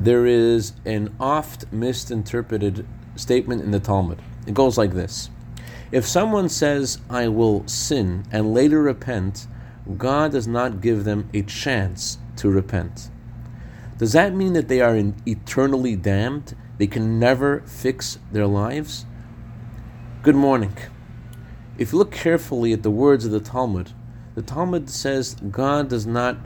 There is an oft misinterpreted statement in the Talmud. It goes like this If someone says, I will sin, and later repent, God does not give them a chance to repent. Does that mean that they are eternally damned? They can never fix their lives? Good morning. If you look carefully at the words of the Talmud, the Talmud says God does not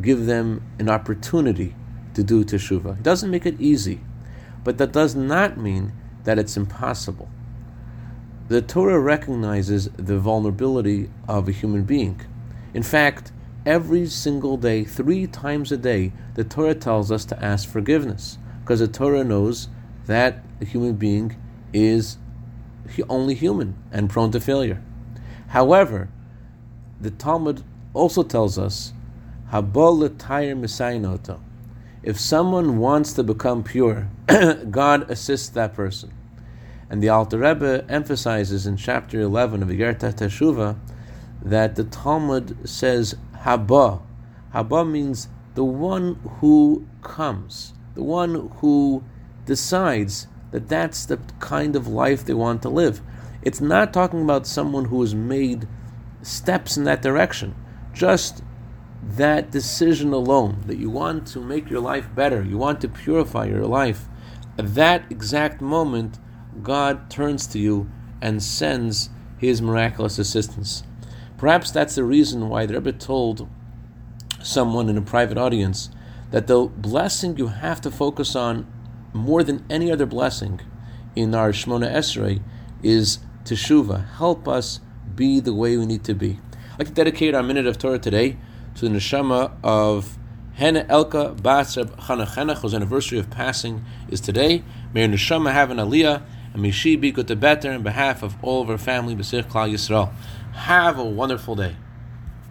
give them an opportunity to do teshuvah. It doesn't make it easy, but that does not mean that it's impossible. The Torah recognizes the vulnerability of a human being. In fact, every single day, three times a day, the Torah tells us to ask forgiveness because the Torah knows that a human being is only human and prone to failure. However, the Talmud also tells us, Habol. If someone wants to become pure, God assists that person. And the Alter Rebbe emphasizes in chapter 11 of Igeret HaTeshuvah that the Talmud says Haba. Haba means the one who comes, the one who decides that that's the kind of life they want to live. It's not talking about someone who has made steps in that direction. Just that decision alone, that you want to make your life better, you want to purify your life, at that exact moment, God turns to you and sends His miraculous assistance. Perhaps that's the reason why the Rebbe told someone in a private audience that the blessing you have to focus on more than any other blessing in our Shmona Esrei is Teshuvah. Help us be the way we need to be. I'd like to dedicate our minute of Torah today to the neshama of Hena Elka Basreb Chanachenach, whose anniversary of passing is today. May her neshama have an aliyah, and may she be good to better on behalf of all of her family, B'sich Klal Yisrael. Have a wonderful day.